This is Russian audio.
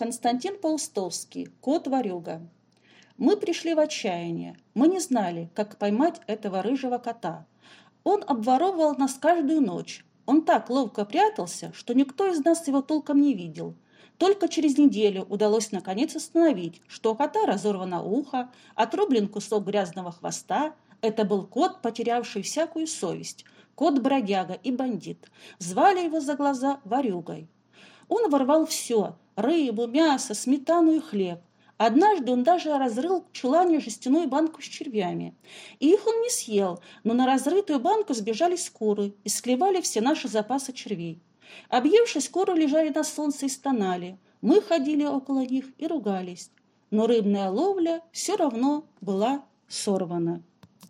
Константин Паустовский, кот-ворюга. Мы пришли в отчаяние. Мы не знали, как поймать этого рыжего кота. Он обворовывал нас каждую ночь. Он так ловко прятался, что никто из нас его толком не видел. Только через неделю удалось наконец остановить, что у кота разорвано ухо, отрублен кусок грязного хвоста. Это был кот, потерявший всякую совесть, кот-бродяга и бандит. Звали его за глаза ворюгой. Он ворвал все – рыбу, мясо, сметану и хлеб. Однажды он даже разрыл в чулане жестяную банку с червями. И их он не съел, но на разрытую банку сбежали скоры и склевали все наши запасы червей. Объевшись, куры лежали на солнце и стонали. Мы ходили около них и ругались. Но рыбная ловля все равно была сорвана.